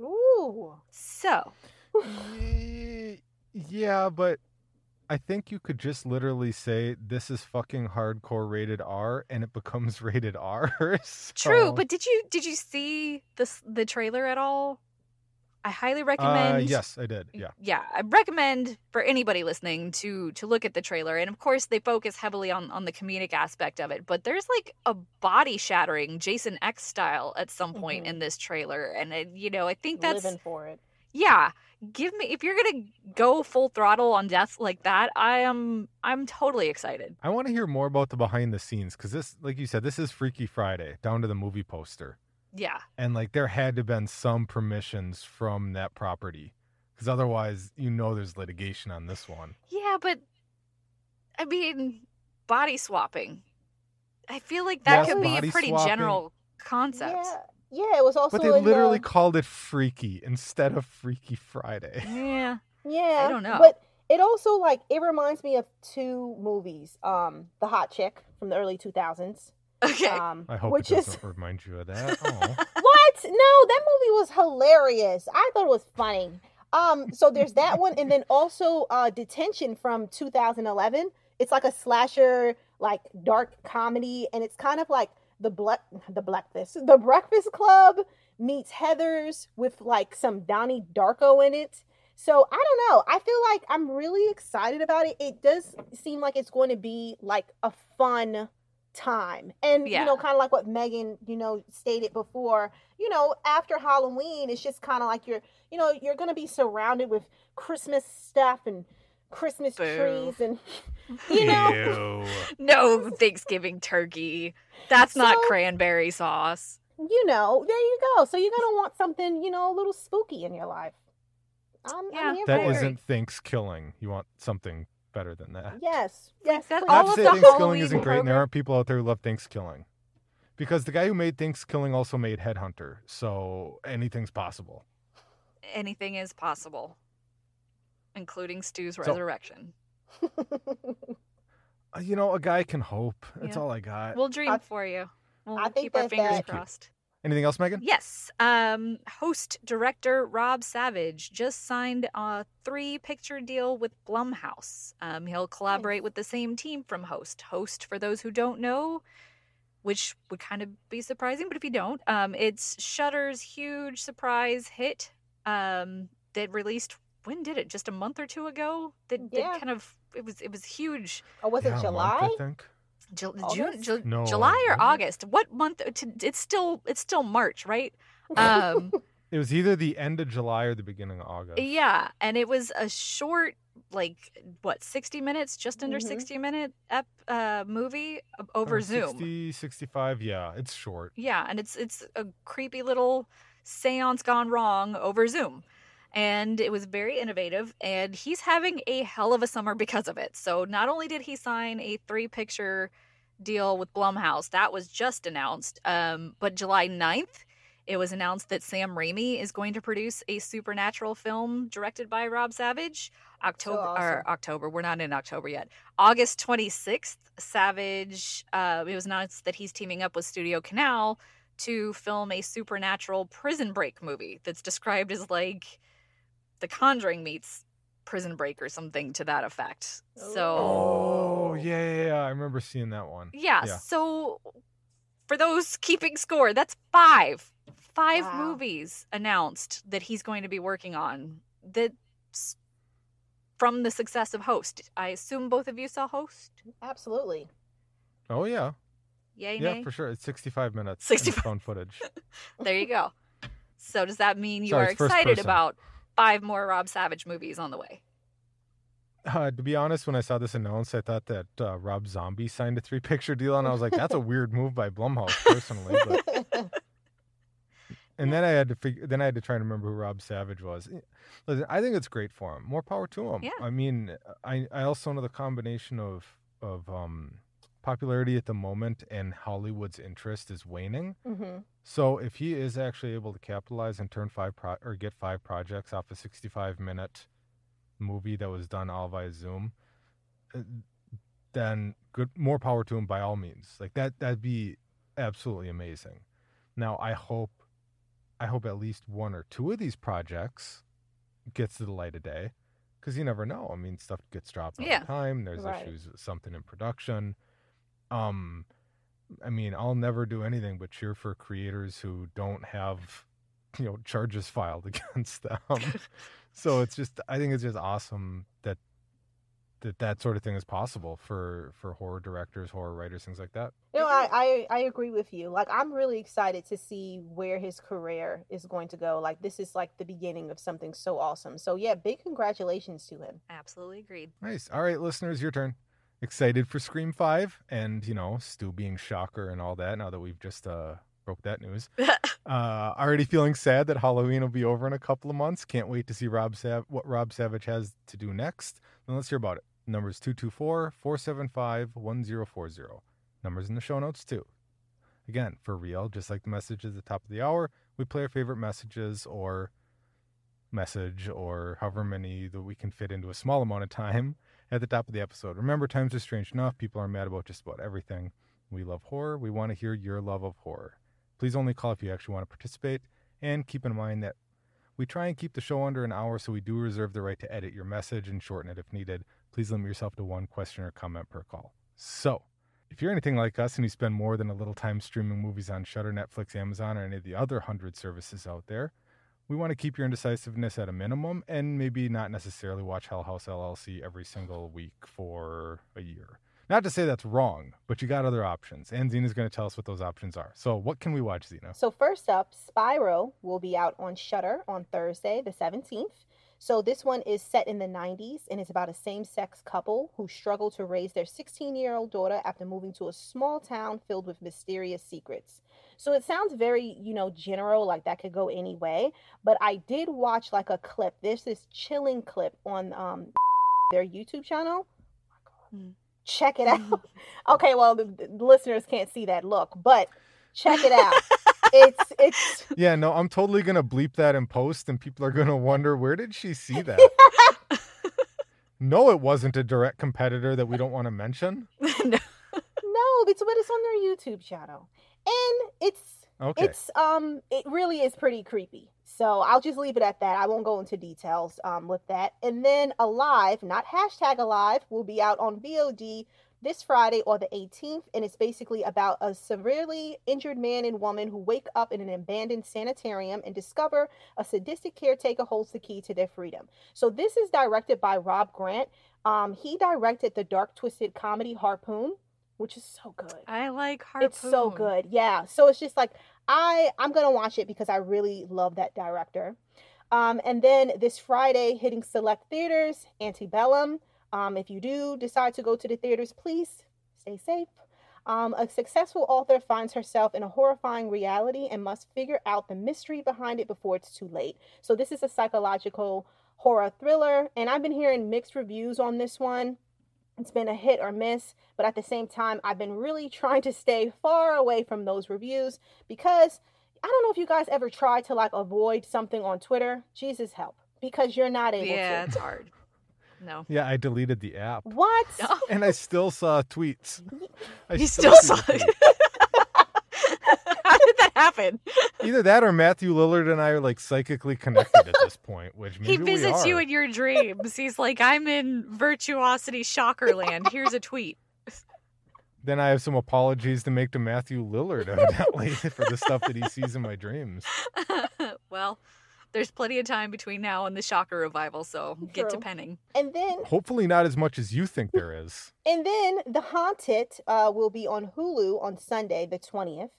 Ooh. So Yeah, but I think you could just literally say this is fucking hardcore rated R and it becomes rated R. true, but did you did you see this the trailer at all? I highly uh, recommend yes, I did. Yeah. yeah i recommend for anybody listening to to look at the trailer and of course they focus heavily on on the comedic aspect of it but there's like a body shattering jason x style at some point Mhm. in this trailer and it, you know i think that's Living for it. yeah give me if you're gonna go full throttle on death like that i am i'm totally excited I want to hear more about the behind the scenes because this, like you said, this is Freaky Friday down to the movie poster. yeah And like there had to have been some permissions from that property because otherwise, you know, there's litigation on this one. yeah but i mean body swapping i feel like that Yes, could be a pretty swapping. general concept Yeah. Yeah, it was also But they in literally the, called it Freaky instead of Freaky Friday. yeah Yeah. I don't know. But it also like it reminds me of two movies. Um, The Hot Chick from the early two thousands. okay Um I hope which it is doesn't remind you of that. Oh. What? No, that movie was hilarious. I thought it was funny. Um, so there's that one, and then also uh Detention from 2011. It's like a slasher, like dark comedy, and it's kind of like the black the breakfast the Breakfast Club meets Heather's with like some Donnie Darko in it. So I don't know. I feel like I'm really excited about it. It does seem like it's going to be like a fun time. And Yeah. you know, kind of like what Meagan, you know, stated before, you know, after Halloween, it's just kind of like you're, you know, you're going to be surrounded with Christmas stuff and Christmas Boo. trees and you know, No Thanksgiving turkey. That's not cranberry sauce. you know, there you go. So you're going to want something, you know, a little spooky in your life. I'm, Yeah. I'm here That for Very. it. isn't thanks killing. You want something better than that. Yes. Yes. That's please. all Not to of say the thanks killing Halloween isn't great, and there program- are people out there who love thanks killing. Because the guy who made thanks killing also made Headhunter, so anything's possible. Anything is possible, including Stu's So- resurrection. Uh, You know, a guy can hope. That's Yeah. all I got. We'll dream I- for you. We'll I think keep our fingers that- crossed. Anything else, Meagan? Yes. Um, host director Rob Savage just signed a three picture deal with Blumhouse. Um, he'll collaborate Nice. with the same team from Host. Host, for those who don't know, which would kind of be surprising, but if you don't, um, it's Shudder's huge surprise hit um, that released. When did it? Just a month or two ago. That, that kind of it was it was huge. or was Yeah, it a month, July? I think. Ju- June, Ju- No, July or? August? What month? It's still it's still March, right? Um, It was either the end of July or the beginning of August. Yeah, and it was a short, like what, sixty minutes, just under Mhm. sixty minute ep, uh, movie over Uh, Zoom. 60, 65, yeah, it's short. Yeah, and it's it's a creepy little séance gone wrong over Zoom. And it was very innovative, and he's having a hell of a summer because of it. So not only did he sign a three picture deal with Blumhouse, that was just announced, um, but July 9th, it was announced that Sam Raimi is going to produce a supernatural film directed by Rob Savage. October or awesome. October, we're not in October yet. August 26th, Savage, uh, it was announced that he's teaming up with Studio Canal to film a supernatural prison break movie that's described as like The Conjuring meets Prison Break or something to that effect. So oh, oh, yeah, yeah, yeah. I remember seeing that one. yeah, Yeah. so for those keeping score, that's five. Five Wow. movies announced that he's going to be working on. That from the success of Host. I assume both of you saw Host. Absolutely. Oh, yeah. Yay, Yeah, nay? for sure. It's 65 minutes. 65 65 phone footage. There you go. So does that mean you Sorry, are excited about five more Rob Savage movies on the way? Uh, to be honest, when I saw this announced, I thought that uh, Rob Zombie signed a three picture deal, and I was like, that's a weird move by Blumhouse, personally. But and then I had to figure, then I had to try and remember who Rob Savage was. Eh, Listen, I think it's great for him. More power to him. Yeah. I mean, I I also know the combination of of um, popularity at the moment and Hollywood's interest is waning. hmm So if he is actually able to capitalize and turn five pro- or get five projects off a 65 minute movie that was done all via Zoom, uh, then good more power to him by all means. Like that that'd be absolutely amazing. Now I hope I hope at least one or two of these projects gets to the light of day because you never know. I mean, stuff gets dropped all Yeah. the time. There's Right. issues with something in production. Um, I mean, I'll never do anything but cheer for creators who don't have, you know, charges filed against them. so it's just, I think it's just awesome that that that sort of thing is possible for for horror directors, horror writers, things like that. You know, I, I I agree with you. Like, I'm really excited to see where his career is going to go. Like, this is like the beginning of something so awesome. So yeah, big congratulations to him. Absolutely agreed. Nice. All right, listeners, your turn. Excited for Scream Five, and you know, Stu being shocker and all that. Now that we've just uh broke that news. Uh, already feeling sad that Halloween will be over in a couple of months. Can't wait to see Rob Sav- what Rob Savage has to do next. Then let's hear about it. Numbers 224 475 1040. Numbers in the show notes, too. Again, for real, just like the message at the top of the hour, we play our favorite messages or message or however many that we can fit into a small amount of time at the top of the episode. Remember, times are strange enough. People are mad about just about everything. We love horror. We want to hear your love of horror. Please only call if you actually want to participate. And keep in mind that we try and keep the show under an hour, so we do reserve the right to edit your message and shorten it if needed. Please limit yourself to one question or comment per call. So, if you're anything like us and you spend more than a little time streaming movies on Shudder, Netflix, Amazon, or any of the other hundred services out there, we want to keep your indecisiveness at a minimum and maybe not necessarily watch Hell House LLC every single week for a year. Not to say that's wrong, but you got other options. And Zena's going to tell us what those options are. So, what can we watch, Zena? So first up, Spiral will be out on Shudder on Thursday, the 17th. So this one is set in the 90s and it's about a same-sex couple who struggle to raise their 16-year-old daughter after moving to a small town filled with mysterious secrets. So it sounds very, you know, general, like that could go any way. But I did watch like a clip. There's this chilling clip on um their YouTube channel. Mm. Check it out. okay, well the, the listeners can't see that look, but check it out. it's it's Yeah, no, I'm totally going to bleep that in post, and people are going to wonder where did she see that? no, it wasn't a direct competitor that we don't want to mention. no. no, it's but it's on their YouTube channel. And it's Okay. it's um it really is pretty creepy. So I'll just leave it at that. I won't go into details um with that. And then Alive, not hashtag Alive, will be out on VOD this Friday or the 18th, and it's basically about a severely injured man and woman who wake up in an abandoned sanitarium and discover a sadistic caretaker holds the key to their freedom. So this is directed by Rob Grant. Um, he directed the dark twisted comedy Harpoon, which is so good. I like Harpoon. It's so good. Yeah. So it's just like I I'm gonna watch it because I really love that director. Um, and then this Friday, hitting select theaters, Antebellum. Um, if you do decide to go to the theaters, please stay safe. Um, a successful author finds herself in a horrifying reality and must figure out the mystery behind it before it's too late. So this is a psychological horror thriller, and I've been hearing mixed reviews on this one it's been a hit or miss, but at the same time, I've been really trying to stay far away from those reviews because I don't know if you guys ever try to like avoid something on Twitter. Jesus help, because you're not able Yeah, to. it's hard. No. yeah, I deleted the app. What? Oh, And I still saw tweets. I you still saw it. tweets. How did that happen? Either that or Matthew Lillard and I are like psychically connected at this point, which maybe he visits we you in your dreams. He's like, I'm in virtuosity shocker land. Here's a tweet. Then I have some apologies to make to Matthew Lillard, evidently, for the stuff that he sees in my dreams. well, there's plenty of time between now and the shocker revival, so get to penning. And then Hopefully, not as much as you think there is. And then The Haunted uh, will be on Hulu on Sunday, the 20th.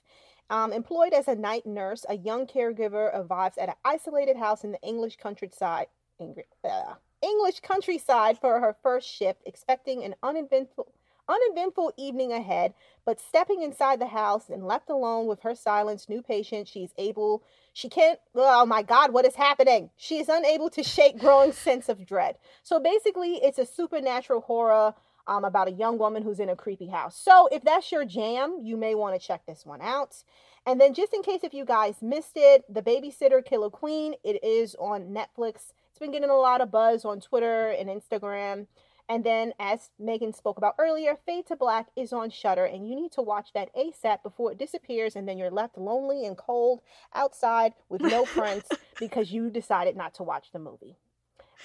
Um, employed as a night nurse, a young caregiver arrives at an isolated house in the English countryside. Ingr- uh, English countryside for her first shift, expecting an uneventful, uneventful evening ahead. But stepping inside the house and left alone with her silenced new patient, she's able. She can't. Oh my God, what is happening? She is unable to shake growing sense of dread. So basically, it's a supernatural horror um, about a young woman who's in a creepy house. So if that's your jam, you may want to check this one out. And then just in case if you guys missed it, The Babysitter Killer Queen, it is on Netflix. It's been getting a lot of buzz on Twitter and Instagram. And then, as Meagan spoke about earlier, Fade to Black is on Shudder, and you need to watch that ASAP before it disappears, and then you're left lonely and cold outside with no friends because you decided not to watch the movie.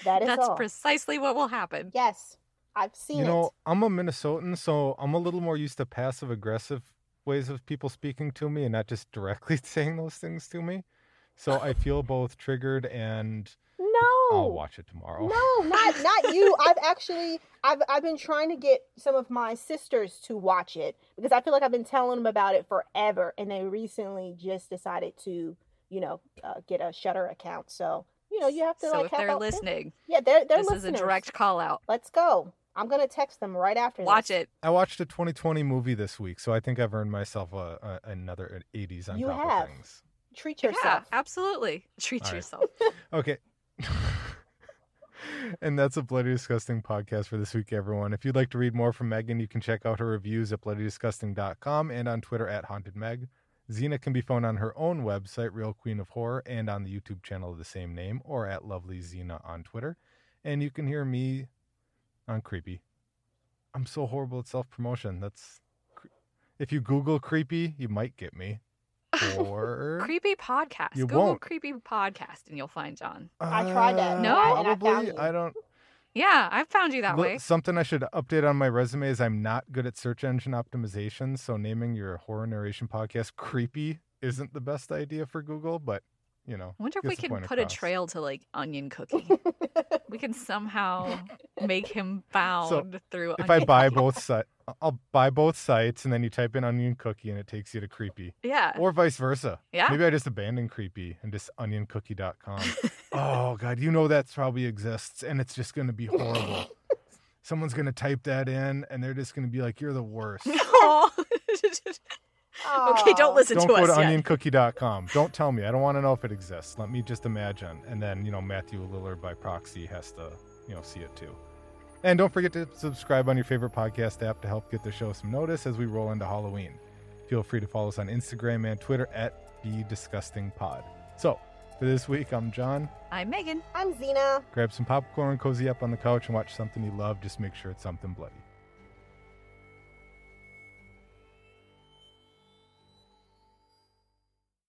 That is That's all. precisely what will happen. yes, I've seen You know, it. I'm a Minnesotan, so I'm a little more used to passive aggressive ways of people speaking to me and not just directly saying those things to me. So I feel both triggered and No, I'll watch it tomorrow. No, not not you. I've actually I've I've been trying to get some of my sisters to watch it because I feel like I've been telling them about it forever, and they recently just decided to, you know, uh, get a Shudder account. So you know, you have to So like if they're out them. listening, yeah, they're they're this listeners. is a direct call out. Let's go. I'm gonna text them right after. Watch this. it. I watched a 2020 movie this week, so I think I've earned myself a, a, another 80s on You top have. of things. Treat yourself. Yeah, absolutely. Treat All right. yourself. Okay. and that's a Bloody Disgusting podcast for this week, everyone. If you'd like to read more from Meagan, you can check out her reviews at bloodydisgusting.com and on Twitter at hauntedmeg. Zena can be found on her own website, Real Queen of Horror, and on the YouTube channel of the same name, or at Lovely Zena on Twitter. And you can hear me on Creepy. I'm so horrible at self promotion. That's if you Google Creepy, you might get me. Or creepy podcast. You Google won't. creepy podcast and you'll find Jon. I tried that, Uh, No? and I- probably. found you. I don't. Yeah, I've found you that Look, way. Something I should update on my resume is I'm not good at search engine optimization. So naming your horror narration podcast creepy isn't the best idea for Google, but you know. I wonder if we can put across. a trail to like Onion Cookie. we can somehow make him found through. If I buy Cookie. both sites, I'll buy both sites, and then you type in onion cookie, and it takes you to creepy, yeah, or vice versa. yeah. Maybe I just abandon creepy and just onioncookie.com. oh god, you know that probably exists, and it's just going to be horrible. Someone's going to type that in, and they're just going to be like, "You're the worst." No. Okay, don't Aw. listen don't to go us to yet. onioncookie.com. Don't tell me. I don't want to know if it exists. Let me just imagine. And then, you know, Matthew Lillard by proxy has to, you know, see it too. And don't forget to subscribe on your favorite podcast app to help get the show some notice as we roll into Halloween. Feel free to follow us on Instagram and Twitter at BeDisgustingPod. So, for this week, I'm Jon. I'm Meagan. I'm Zena. Grab some popcorn, cozy up on the couch, and watch something you love. Just make sure it's something bloody.